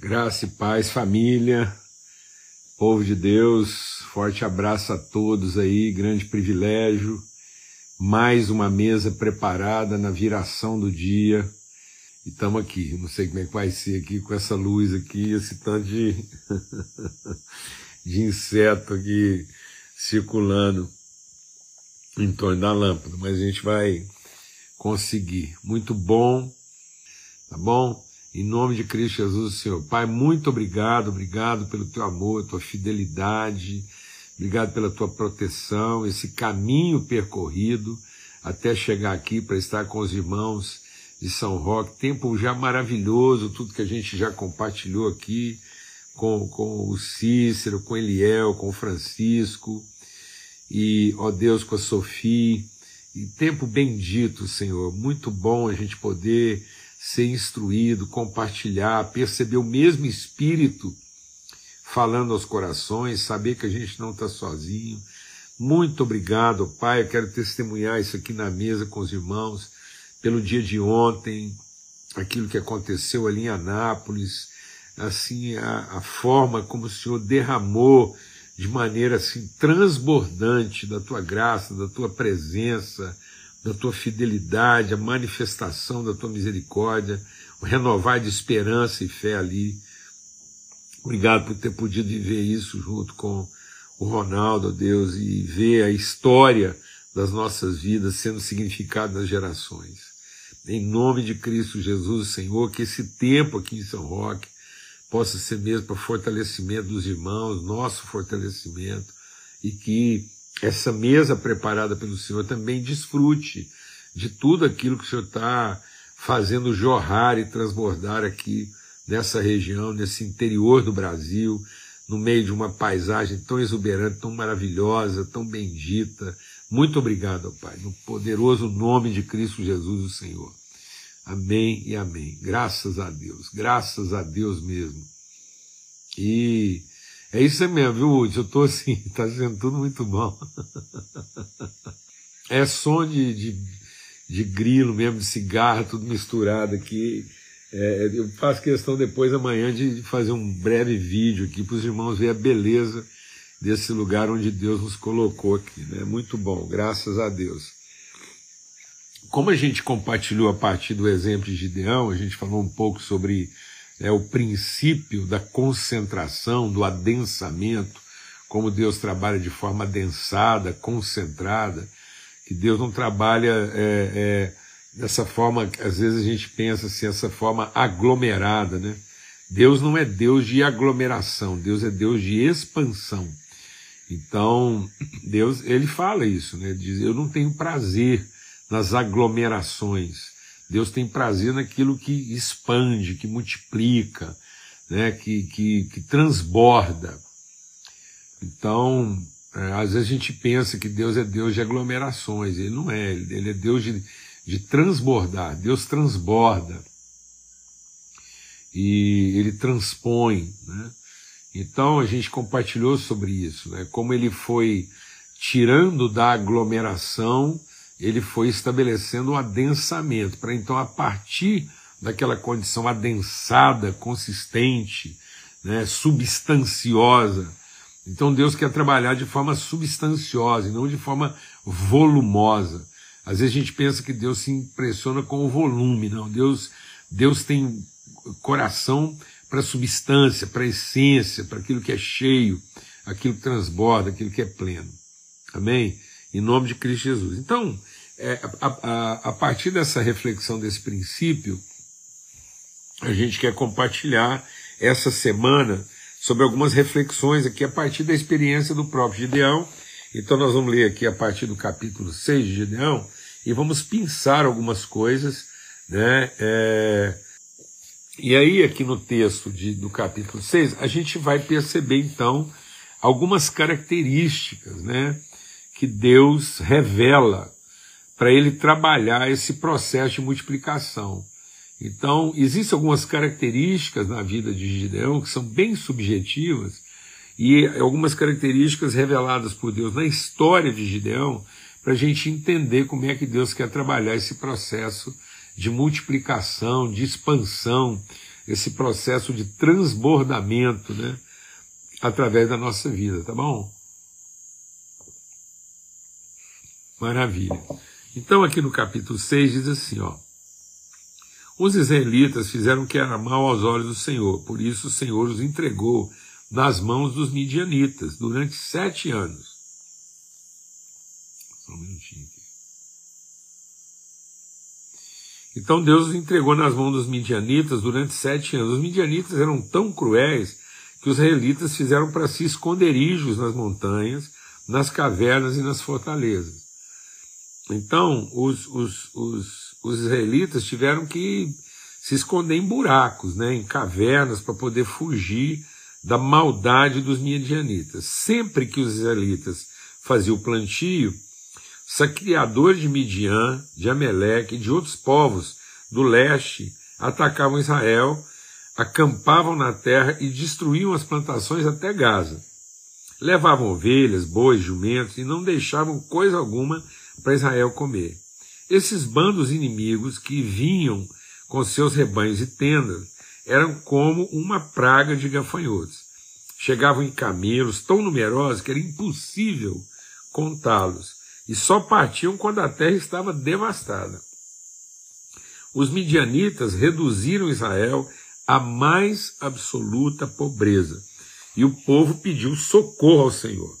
Graça e paz, família, povo de Deus, forte abraço a todos aí, grande privilégio. Mais uma mesa preparada na viração do dia. E estamos aqui. Não sei como é que vai ser aqui com essa luz aqui, esse tanto de, de inseto aqui circulando em torno da lâmpada, mas a gente vai conseguir. Muito bom, tá bom? Em nome de Cristo Jesus, Senhor. Pai, muito obrigado, obrigado pelo teu amor, tua fidelidade, obrigado pela tua proteção, esse caminho percorrido até chegar aqui para estar com os irmãos de São Roque. Tempo já maravilhoso, tudo que a gente já compartilhou aqui com, com o Cícero, com Eliel, com o Francisco, e, ó Deus, com a Sofia. E tempo bendito, Senhor. Muito bom a gente poder ser instruído, compartilhar, perceber o mesmo Espírito falando aos corações, saber que a gente não está sozinho. Muito obrigado, Pai. Eu quero testemunhar isso aqui na mesa com os irmãos, pelo dia de ontem, aquilo que aconteceu ali em Anápolis, assim, a, a forma como o Senhor derramou de maneira assim transbordante da tua graça, da tua presença, da tua fidelidade, a manifestação da tua misericórdia, o renovar de esperança e fé ali. Obrigado por ter podido viver isso junto com o Ronaldo, Deus, e ver a história das nossas vidas sendo significada nas gerações. Em nome de Cristo Jesus, Senhor, que esse tempo aqui em São Roque possa ser mesmo para fortalecimento dos irmãos, nosso fortalecimento, e que essa mesa preparada pelo Senhor também desfrute de tudo aquilo que o Senhor está fazendo jorrar e transbordar aqui nessa região, nesse interior do Brasil, no meio de uma paisagem tão exuberante, tão maravilhosa, tão bendita. Muito obrigado, Pai, no poderoso nome de Cristo Jesus, o Senhor. Amém e amém. Graças a Deus, graças a Deus mesmo. E é isso mesmo, viu, Woody? Eu tô assim, tá sendo tudo muito bom. É som de, de, de grilo mesmo, de cigarro, tudo misturado aqui. É, eu faço questão depois amanhã de fazer um breve vídeo aqui para os irmãos verem a beleza desse lugar onde Deus nos colocou aqui. Né? Muito bom, graças a Deus. Como a gente compartilhou a partir do exemplo de Gideão, a gente falou um pouco sobre é o princípio da concentração, do adensamento, como Deus trabalha de forma adensada, concentrada, que Deus não trabalha é, é, dessa forma, às vezes a gente pensa assim, essa forma aglomerada, né? Deus não é Deus de aglomeração, Deus é Deus de expansão. Então, Deus, ele fala isso, né? Diz, eu não tenho prazer nas aglomerações. Deus tem prazer naquilo que expande, que multiplica, né, que, que, que transborda. Então, é, às vezes a gente pensa que Deus é Deus de aglomerações, ele não é, ele é Deus de, de transbordar, Deus transborda. E ele transpõe, né? Então a gente compartilhou sobre isso, né? Como ele foi tirando da aglomeração ele foi estabelecendo um adensamento, para então, a partir daquela condição adensada, consistente, né, substanciosa. Então Deus quer trabalhar de forma substanciosa e não de forma volumosa. Às vezes a gente pensa que Deus se impressiona com o volume, não. Deus, Deus tem coração para substância, para essência, para aquilo que é cheio, aquilo que transborda, aquilo que é pleno. Amém? Em nome de Cristo Jesus. Então, é, a, a, a partir dessa reflexão, desse princípio, a gente quer compartilhar essa semana sobre algumas reflexões aqui a partir da experiência do próprio Gideão. Então nós vamos ler aqui a partir do capítulo 6 de Gideão e vamos pensar algumas coisas, né? É... E aí aqui no texto de, do capítulo 6, a gente vai perceber então algumas características, né? Que Deus revela para ele trabalhar esse processo de multiplicação. Então, existem algumas características na vida de Gideão que são bem subjetivas e algumas características reveladas por Deus na história de Gideão para a gente entender como é que Deus quer trabalhar esse processo de multiplicação, de expansão, esse processo de transbordamento, né? Através da nossa vida, tá bom? Maravilha. Então, aqui no capítulo 6 diz assim, ó. Os israelitas fizeram o que era mal aos olhos do Senhor, por isso o Senhor os entregou nas mãos dos midianitas durante sete anos. Só um minutinho aqui. Então Deus os entregou nas mãos dos midianitas durante sete anos. Os midianitas eram tão cruéis que os israelitas fizeram para si esconderijos nas montanhas, nas cavernas e nas fortalezas. Então, os, os, os, os israelitas tiveram que se esconder em buracos, né, em cavernas, para poder fugir da maldade dos midianitas. Sempre que os israelitas faziam o plantio, saqueadores de Midian, de Ameleque e de outros povos do leste atacavam Israel, acampavam na terra e destruíam as plantações até Gaza. Levavam ovelhas, bois, jumentos e não deixavam coisa alguma para Israel comer. Esses bandos inimigos que vinham com seus rebanhos e tendas eram como uma praga de gafanhotos. Chegavam em camelos tão numerosos que era impossível contá-los e só partiam quando a terra estava devastada. Os midianitas reduziram Israel à mais absoluta pobreza e o povo pediu socorro ao Senhor.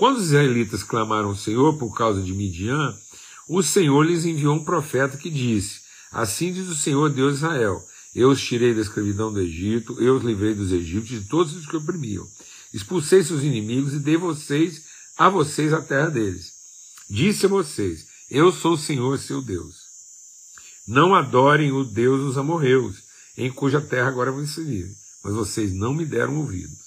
Quando os israelitas clamaram ao Senhor por causa de Midian, o Senhor lhes enviou um profeta que disse: Assim diz o Senhor Deus de Israel: Eu os tirei da escravidão do Egito, eu os livrei dos egípcios de todos os que oprimiam. Expulsei seus inimigos e dei vocês a vocês a terra deles. Disse a vocês: Eu sou o Senhor seu Deus. Não adorem o Deus dos amorreus, em cuja terra agora vão servir, mas vocês não me deram ouvidos.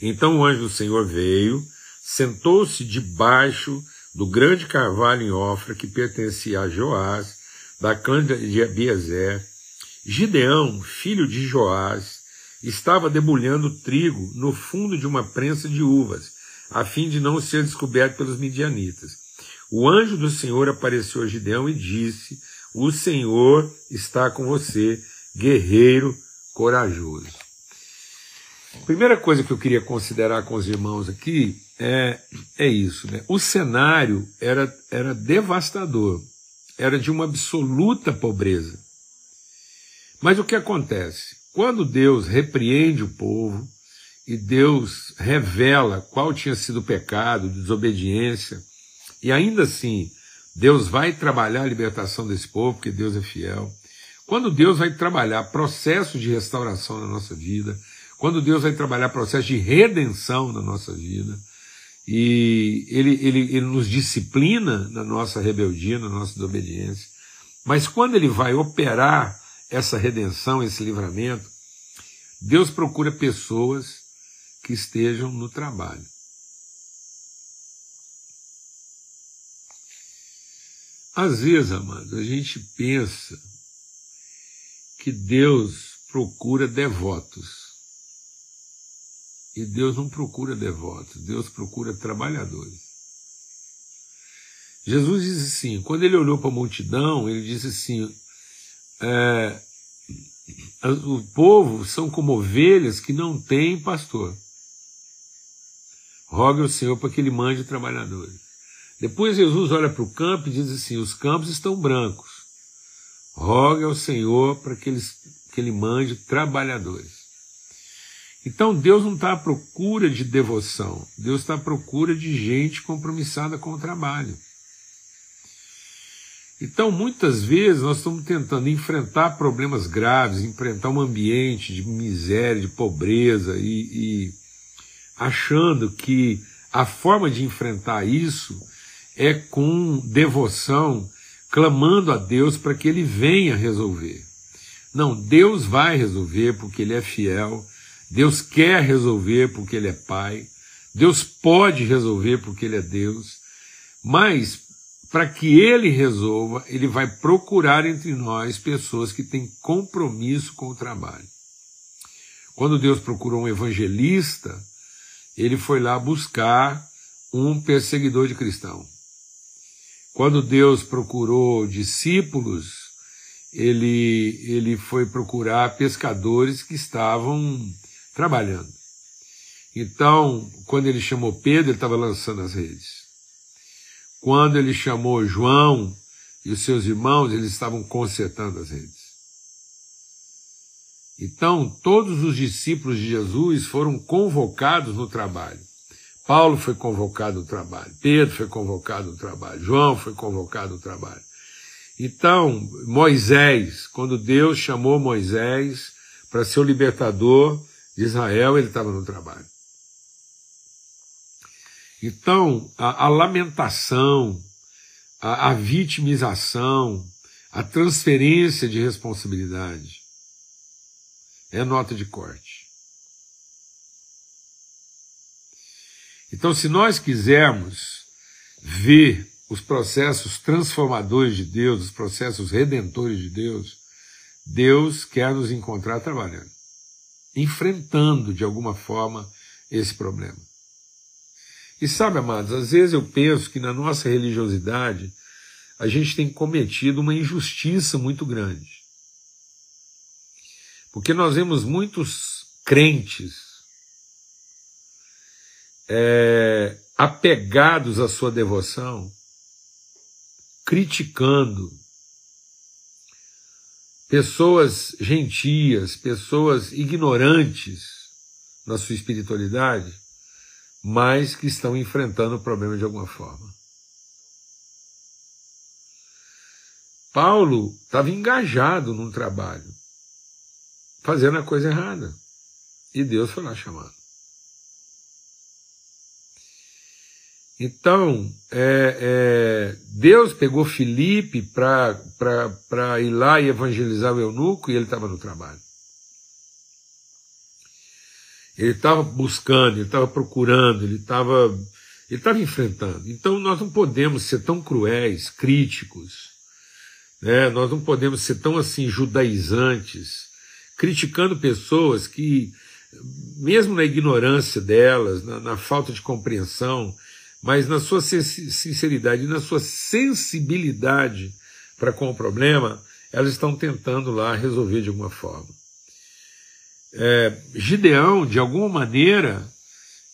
Então o anjo do Senhor veio, sentou-se debaixo do grande carvalho em Ofra, que pertencia a Joás, da clã de Abiezer. Gideão, filho de Joás, estava debulhando trigo no fundo de uma prensa de uvas, a fim de não ser descoberto pelos midianitas. O anjo do Senhor apareceu a Gideão e disse: O Senhor está com você, guerreiro corajoso. Primeira coisa que eu queria considerar com os irmãos aqui é, é isso. Né? O cenário era, era devastador, era de uma absoluta pobreza. Mas o que acontece? Quando Deus repreende o povo, e Deus revela qual tinha sido o pecado, desobediência, e ainda assim Deus vai trabalhar a libertação desse povo, porque Deus é fiel. Quando Deus vai trabalhar processo de restauração na nossa vida, quando Deus vai trabalhar processo de redenção na nossa vida, e ele, ele, ele nos disciplina na nossa rebeldia, na nossa desobediência, mas quando ele vai operar essa redenção, esse livramento, Deus procura pessoas que estejam no trabalho. Às vezes, amado, a gente pensa que Deus procura devotos. E Deus não procura devotos, Deus procura trabalhadores. Jesus diz assim: quando ele olhou para a multidão, ele disse assim: é, o povo são como ovelhas que não têm pastor. Rogue ao Senhor para que ele mande trabalhadores. Depois Jesus olha para o campo e diz assim: os campos estão brancos. Rogue ao Senhor para que, que ele mande trabalhadores. Então Deus não está à procura de devoção, Deus está à procura de gente compromissada com o trabalho. Então, muitas vezes, nós estamos tentando enfrentar problemas graves, enfrentar um ambiente de miséria, de pobreza e, e achando que a forma de enfrentar isso é com devoção, clamando a Deus para que ele venha resolver. Não, Deus vai resolver porque ele é fiel, Deus quer resolver porque ele é Pai, Deus pode resolver porque ele é Deus, mas para que ele resolva, ele vai procurar entre nós pessoas que têm compromisso com o trabalho. Quando Deus procurou um evangelista, ele foi lá buscar um perseguidor de cristão. Quando Deus procurou discípulos, ele, ele foi procurar pescadores que estavam trabalhando. Então, quando ele chamou Pedro, ele estava lançando as redes. Quando ele chamou João e os seus irmãos, eles estavam consertando as redes. Então, todos os discípulos de Jesus foram convocados no trabalho. Paulo foi convocado no trabalho, Pedro foi convocado no trabalho, João foi convocado no trabalho. Então, Moisés, quando Deus chamou Moisés para ser o libertador de Israel, ele estava no trabalho. Então, a, a lamentação, a, a vitimização, a transferência de responsabilidade é nota de corte. Então, se nós quisermos ver os processos transformadores de Deus, os processos redentores de Deus, Deus quer nos encontrar trabalhando, enfrentando de alguma forma esse problema. E sabe, amados, às vezes eu penso que na nossa religiosidade a gente tem cometido uma injustiça muito grande. Porque nós vemos muitos crentes é, apegados à sua devoção, criticando pessoas gentias, pessoas ignorantes na sua espiritualidade, mas que estão enfrentando o problema de alguma forma. Paulo estava engajado num trabalho, fazendo a coisa errada. E Deus foi lá chamando. Então, é, é, Deus pegou Felipe para ir lá e evangelizar o eunuco e ele estava no trabalho. Ele estava buscando, ele estava procurando, ele estava ele enfrentando. Então nós não podemos ser tão cruéis, críticos, né? nós não podemos ser tão assim judaizantes, criticando pessoas que, mesmo na ignorância delas, na, na falta de compreensão, mas na sua sinceridade, na sua sensibilidade para com o problema, elas estão tentando lá resolver de alguma forma é, Gideão, de alguma maneira,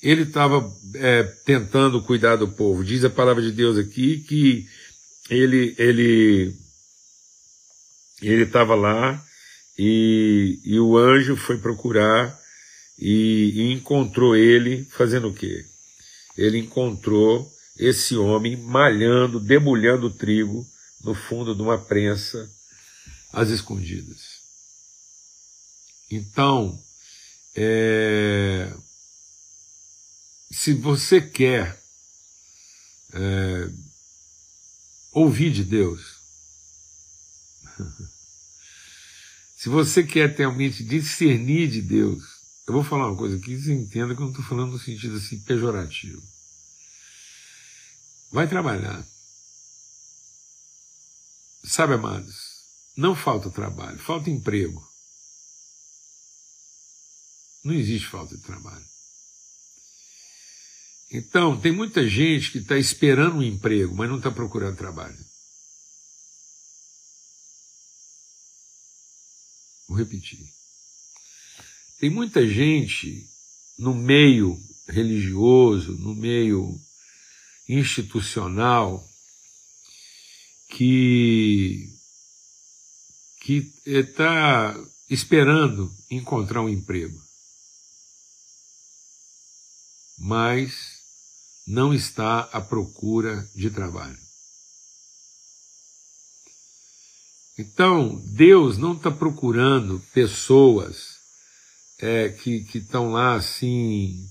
ele estava é, tentando cuidar do povo. Diz a palavra de Deus aqui que ele ele ele estava lá e, e o anjo foi procurar e, e encontrou ele fazendo o quê? Ele encontrou esse homem malhando, debulhando trigo no fundo de uma prensa às escondidas. Então, é, se você quer é, ouvir de Deus, se você quer realmente discernir de Deus, eu vou falar uma coisa aqui, você entenda que eu não estou falando no sentido assim pejorativo. Vai trabalhar. Sabe, amados, não falta trabalho, falta emprego. Não existe falta de trabalho. Então, tem muita gente que está esperando um emprego, mas não está procurando trabalho. Vou repetir. Tem muita gente no meio religioso, no meio institucional, que que está esperando encontrar um emprego mas não está à procura de trabalho. Então, Deus não está procurando pessoas é, que estão lá assim,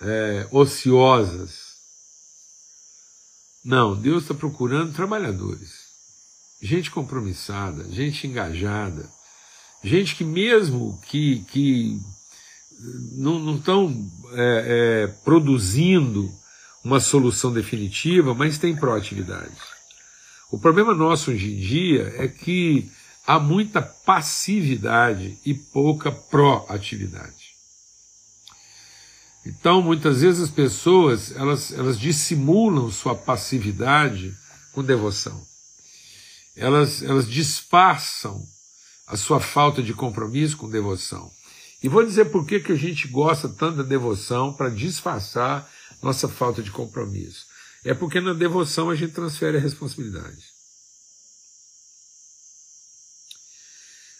é, ociosas. Não, Deus está procurando trabalhadores, gente compromissada, gente engajada, gente que mesmo que, que não estão é, é, produzindo uma solução definitiva, mas tem proatividade. O problema nosso hoje em dia é que há muita passividade e pouca proatividade. Então, muitas vezes as pessoas elas, elas dissimulam sua passividade com devoção. elas, elas disfarçam a sua falta de compromisso com devoção. E vou dizer por que, que a gente gosta tanto da devoção para disfarçar nossa falta de compromisso. É porque na devoção a gente transfere a responsabilidade.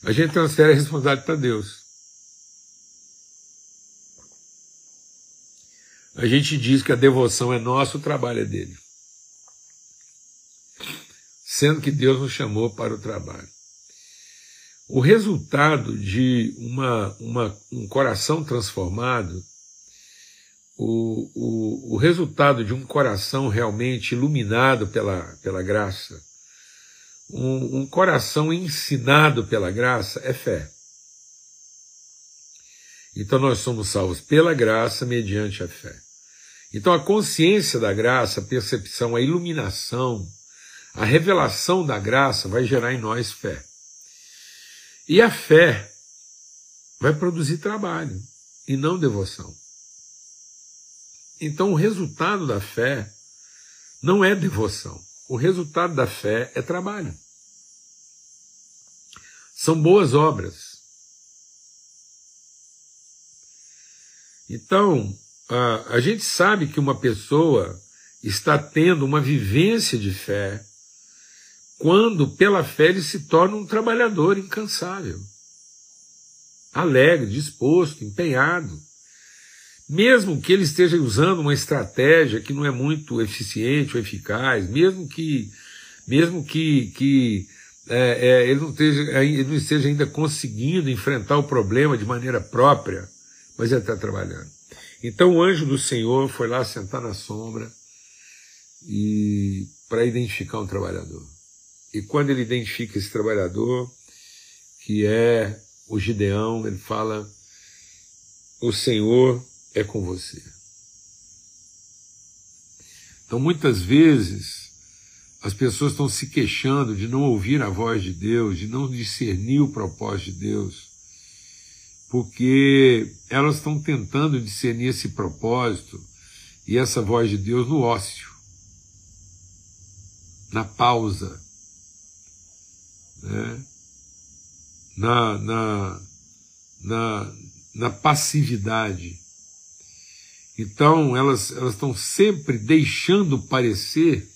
A gente transfere a responsabilidade para Deus. A gente diz que a devoção é nossa, o trabalho é dele. Sendo que Deus nos chamou para o trabalho. O resultado de uma, uma, um coração transformado, o, o, o resultado de um coração realmente iluminado pela, pela graça, um, um coração ensinado pela graça é fé. Então nós somos salvos pela graça mediante a fé. Então a consciência da graça, a percepção, a iluminação, a revelação da graça vai gerar em nós fé. E a fé vai produzir trabalho e não devoção. Então, o resultado da fé não é devoção. O resultado da fé é trabalho. São boas obras. Então, a, a gente sabe que uma pessoa está tendo uma vivência de fé quando pela fé ele se torna um trabalhador incansável, alegre, disposto, empenhado. Mesmo que ele esteja usando uma estratégia que não é muito eficiente ou eficaz, mesmo que, mesmo que, que é, é, ele, não esteja, ele não esteja ainda conseguindo enfrentar o problema de maneira própria, mas ele está trabalhando. Então o anjo do Senhor foi lá sentar na sombra e para identificar um trabalhador. E quando ele identifica esse trabalhador, que é o Gideão, ele fala: O Senhor é com você. Então, muitas vezes, as pessoas estão se queixando de não ouvir a voz de Deus, de não discernir o propósito de Deus, porque elas estão tentando discernir esse propósito e essa voz de Deus no ócio, na pausa né? na, na, na, na passividade. Então, elas, elas estão sempre deixando parecer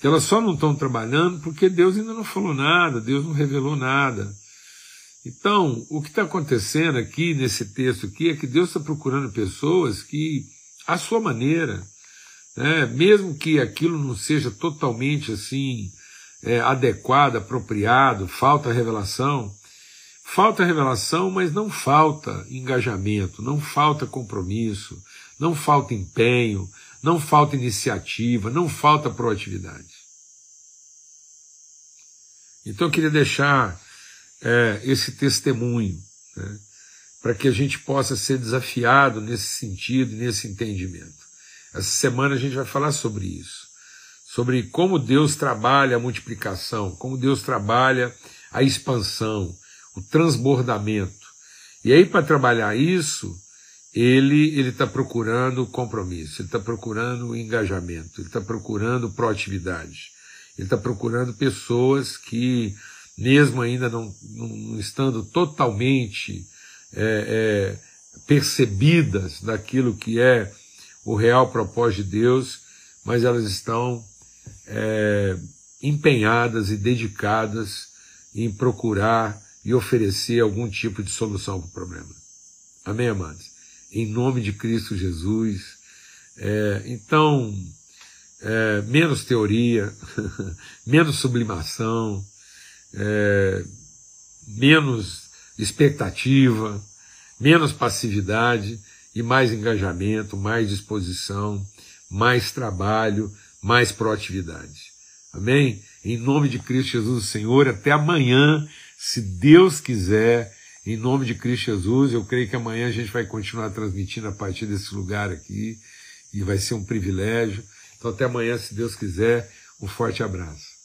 que elas só não estão trabalhando porque Deus ainda não falou nada, Deus não revelou nada. Então, o que está acontecendo aqui nesse texto aqui é que Deus está procurando pessoas que, à sua maneira, né, mesmo que aquilo não seja totalmente assim é, adequado, apropriado, falta revelação. Falta revelação, mas não falta engajamento, não falta compromisso, não falta empenho, não falta iniciativa, não falta proatividade. Então eu queria deixar é, esse testemunho, né, para que a gente possa ser desafiado nesse sentido, nesse entendimento. Essa semana a gente vai falar sobre isso sobre como Deus trabalha a multiplicação, como Deus trabalha a expansão, o transbordamento. E aí, para trabalhar isso, ele ele está procurando compromisso, ele está procurando engajamento, ele está procurando proatividade, ele está procurando pessoas que, mesmo ainda não, não estando totalmente é, é, percebidas daquilo que é o real propósito de Deus, mas elas estão é, empenhadas e dedicadas em procurar e oferecer algum tipo de solução para o problema. Amém, amados? Em nome de Cristo Jesus. É, então, é, menos teoria, menos sublimação, é, menos expectativa, menos passividade e mais engajamento, mais disposição, mais trabalho, mais proatividade. Amém? Em nome de Cristo Jesus, Senhor, até amanhã, se Deus quiser, em nome de Cristo Jesus, eu creio que amanhã a gente vai continuar transmitindo a partir desse lugar aqui e vai ser um privilégio. Então, até amanhã, se Deus quiser, um forte abraço.